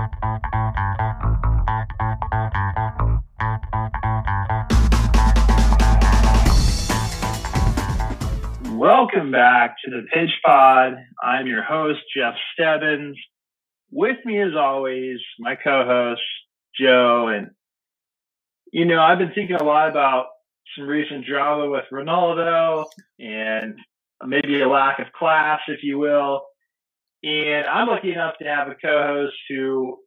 Welcome back to the Pitch Pod. I'm your host, Jeff Stebbins. With me, as always, my co-host, Joe. And, you know, I've been thinking a lot about some recent drama with Ronaldo and maybe a lack of class, if you will. And I'm lucky enough to have a co-host who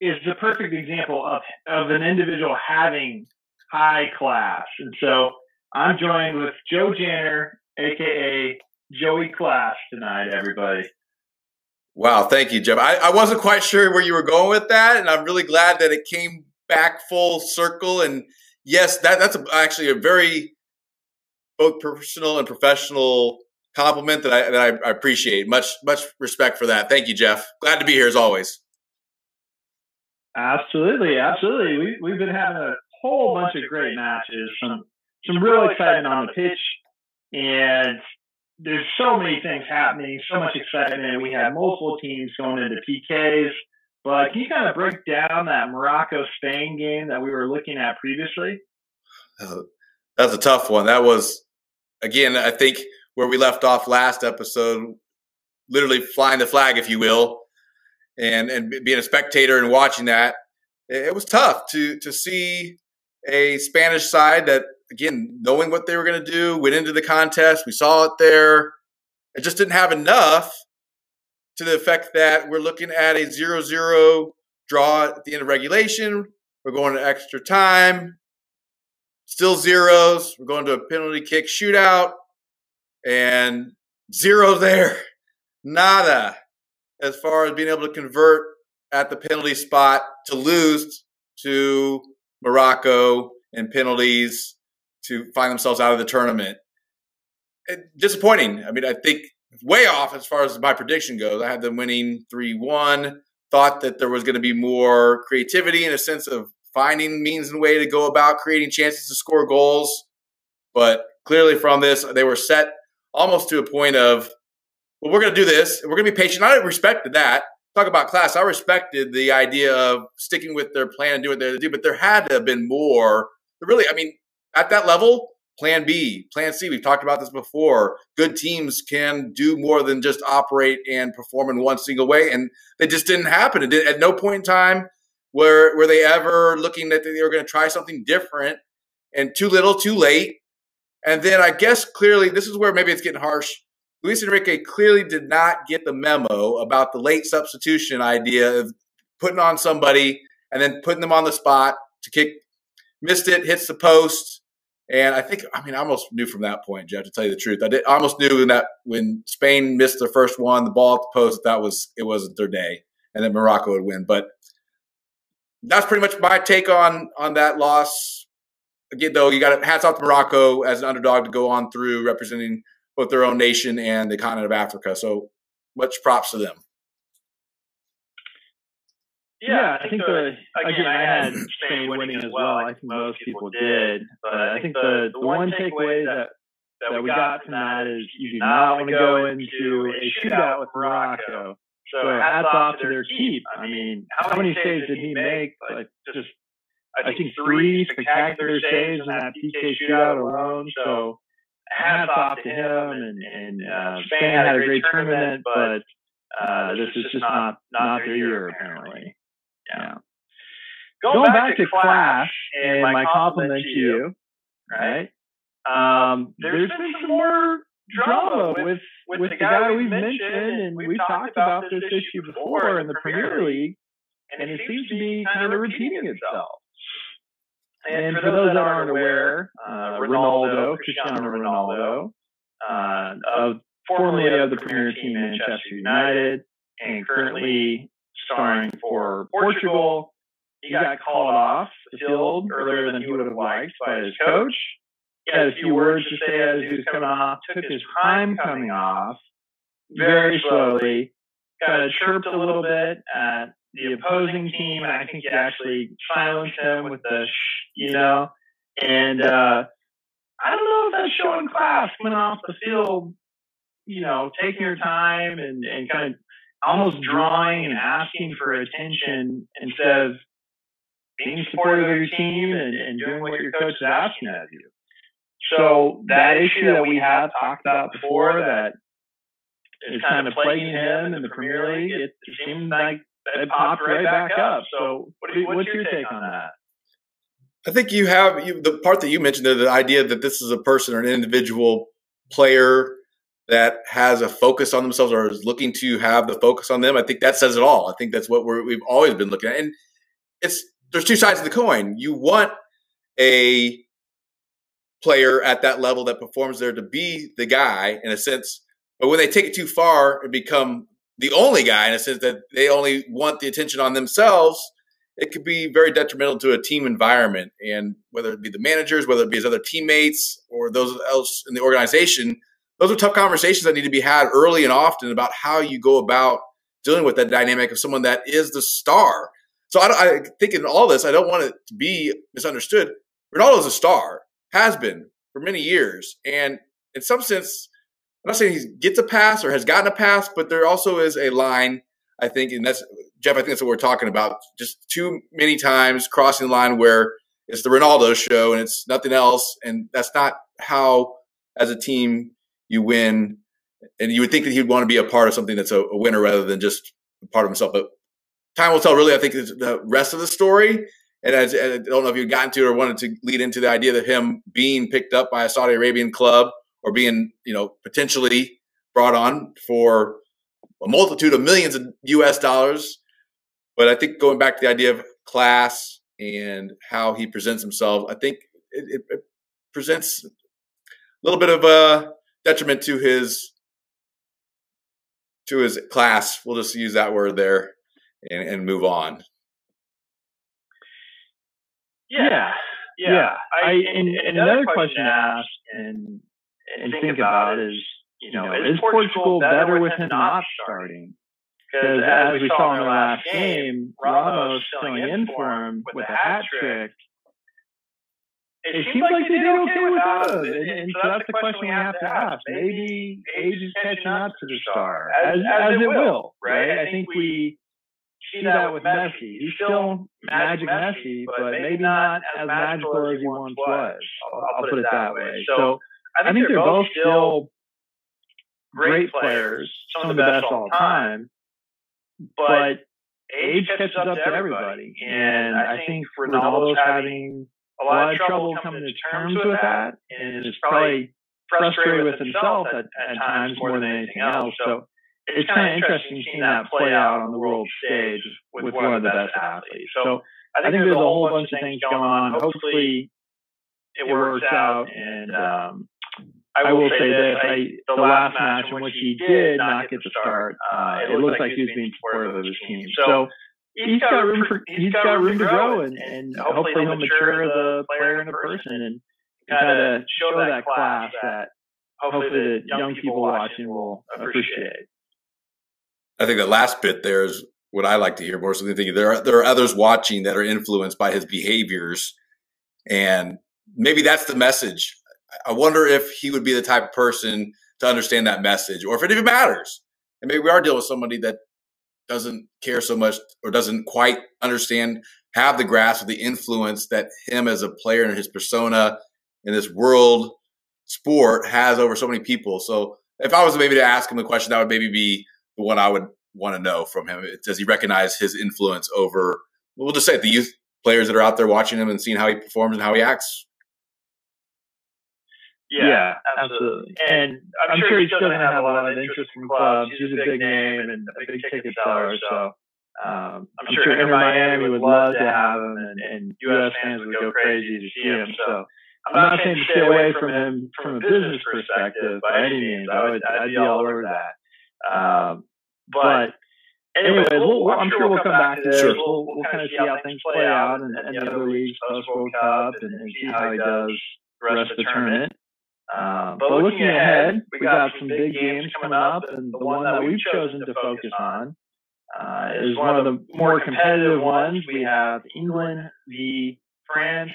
is the perfect example of, of an individual having high class. And so I'm joined with Joe Janner, aka Joey Class tonight, everybody. Wow, thank you, Jeff. I, I wasn't quite sure where you were going with that, and I'm really glad that it came back full circle. And yes, that that's a, actually a very both personal and professional compliment that I that I, appreciate. Much much respect for that. Thank you, Jeff. Glad to be here as always. Absolutely, absolutely. We we've been having a whole bunch of great matches, some some real excitement on the pitch, and there's so many things happening, so much excitement. We had multiple teams going into PKs. But can you kind of break down that Morocco Spain game that we were looking at previously? That's a tough one. That was, again, I think where we left off last episode, literally flying the flag, if you will, and and being a spectator and watching that. It was tough to to see a Spanish side that again, knowing what they were going to do, went into the contest. We saw it there. It just didn't have enough to the effect that we're looking at a 0 0 draw at the end of regulation. We're going to extra time. Still zeros. We're going to a penalty kick shootout. And zero there. Nada. As far as being able to convert at the penalty spot to lose to Morocco and penalties to find themselves out of the tournament. It, disappointing. I mean, I think way off as far as my prediction goes. I had them winning 3 1. Thought that there was going to be more creativity in a sense of finding means and way to go about creating chances to score goals. But clearly, from this, they were set almost to a point of, well, we're going to do this. And we're going to be patient. I respected that. Talk about class. I respected the idea of sticking with their plan and doing what they do, but there had to have been more. Really, I mean, at that level, plan B, plan C. We've talked about this before. Good teams can do more than just operate and perform in one single way. And it just didn't happen. It did, at no point in time were, were they ever looking that they were going to try something different and too little, too late. And then I guess clearly this is where maybe it's getting harsh. Luis Enrique clearly did not get the memo about the late substitution idea of putting on somebody and then putting them on the spot to kick. Missed it, hits the post, and I think, I mean, I almost knew from that point, Jeff, to tell you the truth. I did I almost knew that when Spain missed their first one, the ball at the post, that was it wasn't their day, and then Morocco would win. But that's pretty much my take on on that loss. Again, though, you got hats off to Morocco as an underdog to go on through, representing both their own nation and the continent of Africa. So much props to them. Yeah, I think the again I had Spain winning as well. I think most people did, but I think the the one takeaway that that we got from that is you do not want to go into a shootout with Morocco. So hats off to their keep. I mean, how many saves did he make? Like just I think three spectacular saves in that PK shootout alone. So hats off to him. And and uh, Spain had a great tournament, but uh, this is just not not their year apparently. Yeah. Going, Going back, back, to Clash, and my compliment to you, right? Um, there's been some more drama with, with, with the guy we've mentioned, and we've talked about this issue before in the Premier League, and it seems to be kind of repeating itself. And for those that aren't aware, uh, Ronaldo, Cristiano Ronaldo, uh, of formerly of the Premier team Manchester United, and currently starring for Portugal. He got called off the field earlier than he would have liked by his coach. He had a few words to say as he was coming off, took his time coming off very slowly, kind of chirped a little bit at the opposing team, and I think he actually silenced them with the shh, you know. And uh, I don't know if that's showing class coming off the field, you know, taking your time and, and kind of almost drawing and asking for attention instead of being supportive of your team and, and doing what your coach is asking of you. So that issue that we have talked about before that is kind of plaguing him in the Premier League, it, it seemed like it popped right back up. So what's your take on that? I think you have you, the part that you mentioned, the idea that this is a person or an individual player that has a focus on themselves or is looking to have the focus on them. I think that says it all. I think that's what we have always been looking at, and it's there's two sides of the coin. You want a player at that level that performs there to be the guy in a sense, but when they take it too far and become the only guy in a sense that they only want the attention on themselves, it could be very detrimental to a team environment. And whether it be the managers, whether it be his other teammates or those else in the organization, those are tough conversations that need to be had early and often about how you go about dealing with that dynamic of someone that is the star. So I, I think in all this, I don't want it to be misunderstood. Ronaldo is a star, has been for many years, and in some sense, I'm not saying he gets a pass or has gotten a pass, but there also is a line. I think, and that's Jeff. I think that's what we're talking about. Just too many times crossing the line where it's the Ronaldo show and it's nothing else, and that's not how, as a team, you win. And you would think that he'd want to be a part of something that's a, a winner rather than just a part of himself. But time will tell. Really, I think the rest of the story. And as, I don't know if you got into it or wanted to lead into the idea that him being picked up by a Saudi Arabian club or being, you know, potentially brought on for a multitude of millions of U.S. dollars. But I think going back to the idea of class and how he presents himself, I think it, it, it presents a little bit of a detriment to his to his class. We'll just use that word there and, and move on. Yeah, yeah. yeah. I, and, and, another question to ask and and think about is, you know, is Portugal better with him not starting? Because as we saw in the last game, Ramos filling in for him with a hat trick. It, seems like they did okay without him. And, and so that's the question we have to ask. Maybe age is catching up to the star, as, as it will, right? I think we see that with Messi. He's still magic Messi, but maybe not as magical as he once was. I'll put it that way. So I think, I think they're, they're both still great players, some of the best all time, but age catches up to everybody. And I think Ronaldo's having a lot of trouble coming to terms with that, and is probably frustrated with himself at, at times more than anything else. So it's kind of interesting seeing that play out on the world stage with one of the best athletes. So I think there's a whole bunch of things going on. Hopefully, it works out. And um, I will say this: I, the last match in which he did not get the start, uh, it looks like he was being supportive of his team. So he's got room for he's got room to grow, and, and hopefully he'll mature as a player and a person, and kind of show that class that hopefully the young people watching will appreciate. I think the last bit there is what I like to hear more. So thinking there are there are others watching that are influenced by his behaviors, and maybe that's the message. I wonder if he would be the type of person to understand that message, or if it even matters. And maybe we are dealing with somebody that doesn't care so much or doesn't quite understand, have the grasp of the influence that him as a player and his persona in this world sport has over so many people. So if I was maybe to ask him a question, that would maybe be the one I would want to know from him. Does he recognize his influence over, we'll just say, the youth players that are out there watching him and seeing how he performs and how he acts? Yeah, yeah absolutely. And I'm, I'm sure he's still going to have a lot of interest from clubs. He's a big name and a big ticket seller, so. Um, I'm, sure Inter Miami would love to have him, and, and U.S. fans would go crazy to see him. So I'm not saying to stay away from him from a business perspective by any means. I would, I'd be all over that. Um, but anyway, we'll, we'll, I'm, sure we'll come back to this. We'll, we'll kind of see how things play out and, and the other leagues post World Cup and, and see how he does the rest of the tournament. Um, but looking ahead, we got some big games coming up, and the one that we've chosen to focus on uh, is one of the more competitive ones. We have England v. France.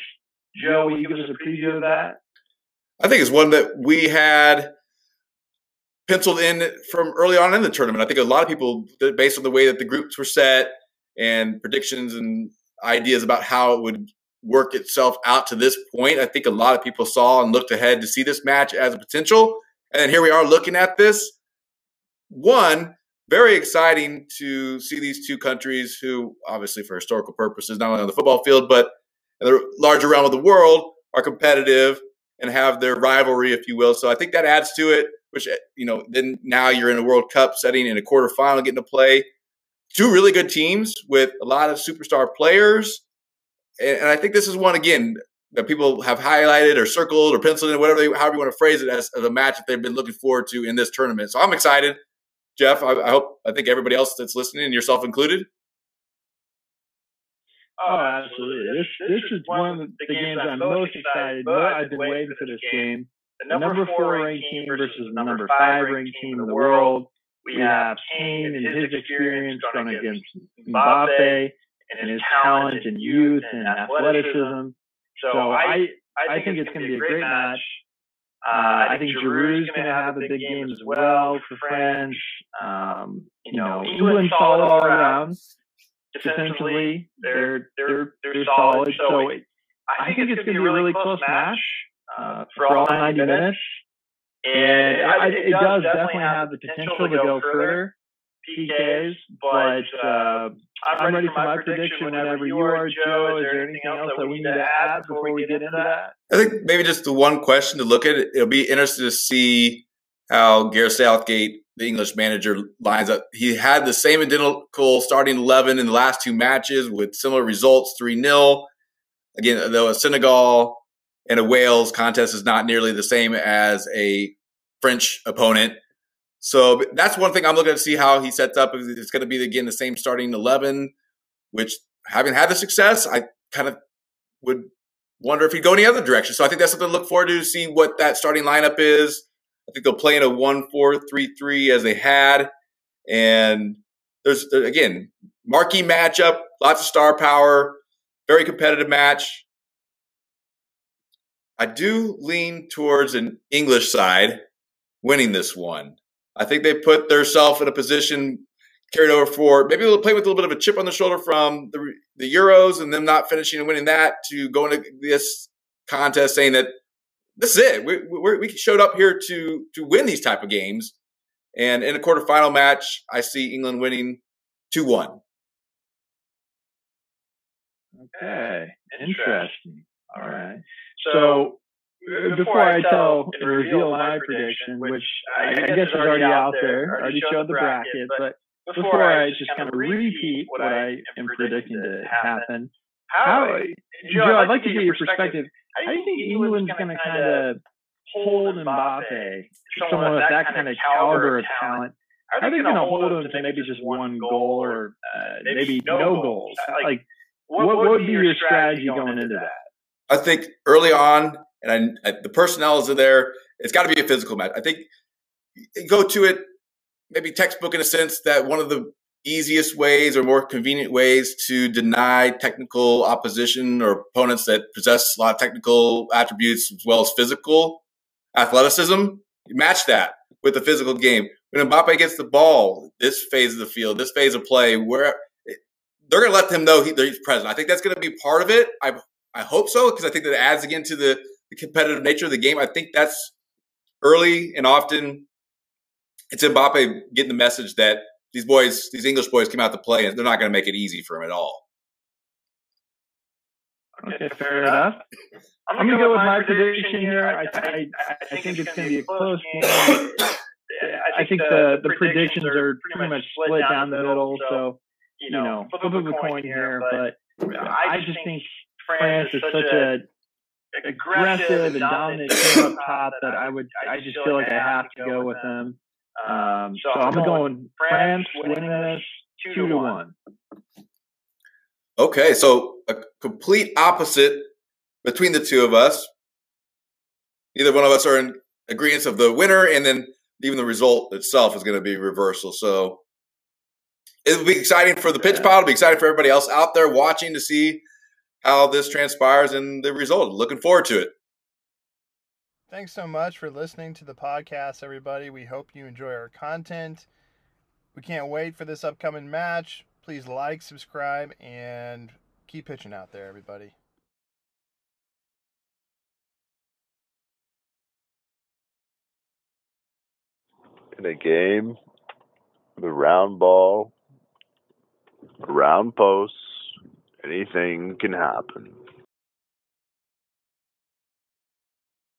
Joe, will you give us a preview of that? I think it's one that we had penciled in from early on in the tournament. I think a lot of people, based on the way that the groups were set and predictions and ideas about how it would work itself out to this point, I think a lot of people saw and looked ahead to see this match as a potential. And here we are looking at this. One, very exciting to see these two countries who, obviously, for historical purposes, not only on the football field, but in the larger realm of the world, are competitive and have their rivalry, if you will. So I think that adds to it, which, eh, you know, then now you're in a World Cup setting in a quarterfinal getting to play two really good teams with a lot of superstar players. And I think this is one, again, that people have highlighted or circled or penciled in, whatever they, however you want to phrase it, as, as a match that they've been looking forward to in this tournament. So I'm excited. Jeff, I, I hope, I think everybody else that's listening, and yourself included. Oh, absolutely. This this is one of the games I'm most excited about. I've been waiting for this game. The number four ranked team versus the number five ranked team in the world. We have Kane and his experience going against Mbappe and his talent and youth and athleticism. So I I think it's going to be a great match. Uh, I think Giroud's going to have a big game as well for France. Um, you know, England's solid all around. Defensively, they're they're they're solid. So I think it's going to be a really close match uh, for all 90 minutes. And it, it does definitely have the potential to go further. PKs, but uh, I'm ready for my prediction whenever you are, Joe. Is there anything else that we need to add before we get into that? I think maybe just the one question to look at. It'll be interesting to see how Gareth Southgate, the English manager, lines up. He had the same identical starting 11 in the last two matches with similar results 3 0. Again, though a Senegal and a Wales contest is not nearly the same as a French opponent. So that's one thing I'm looking to see how he sets up. It's going to be again the same starting eleven, which having had the success, I kind of would wonder if he'd go any other direction. So I think that's something to look forward to, see what that starting lineup is. I think they'll play in a one-four-three-three as they had, and there's again marquee matchup, lots of star power, very competitive match. I do lean towards an English side winning this one. I think they put themselves in a position carried over for maybe they'll play with a little bit of a chip on the shoulder from the, the Euros and them not finishing and winning that to go into this contest saying that this is it. We, we, we showed up here to to win these type of games. And in a quarterfinal match, I see England winning 2 1. Okay, interesting. All right. So before I tell and reveal my prediction, which I, I guess is already out there, already showed the bracket, but before I just kind of repeat what I am predicting to happen, how, Joe, I'd like to get your perspective. How do you think England's going to kind of hold Mbappe, someone with that kind of caliber of talent? Are they going to hold him to maybe just one goal or uh, maybe no goals? Like, what, what would be your strategy going into that? I think early on, and I, I, the personnel is there. It's got to be a physical match. I think go to it maybe textbook in a sense that one of the easiest ways or more convenient ways to deny technical opposition or opponents that possess a lot of technical attributes as well as physical athleticism. Match that with the physical game. When Mbappe gets the ball, this phase of the field, this phase of play, where they're going to let him know he, he's present. I think that's going to be part of it. I I hope so because I think that adds again to the the competitive nature of the game. I think that's early and often it's Mbappe getting the message that these boys, these English boys, came out to play and they're not going to make it easy for him at all. Okay, fair enough. Uh, I'm, I'm going to go with my prediction here. I, I, I think it's going to be a close game. I think the, the predictions are pretty much split down the middle. So, you know, flip of a coin here. But I just think France is such a aggressive and dominant team up top that I would I just feel like I have to go with them. Um, so I'm going France winning this two to one. Okay, so a complete opposite between the two of us. Neither one of us are in agreement of the winner, and then even the result itself is going to be reversal. So it'll be exciting for the pitch pile. It'll be exciting for everybody else out there watching to see how this transpires and the result. Looking forward to it. Thanks so much for listening to the podcast, everybody. We hope you enjoy our content. We can't wait for this upcoming match. Please like, subscribe, and keep pitching out there, everybody. In a game, the round ball, round posts, anything can happen.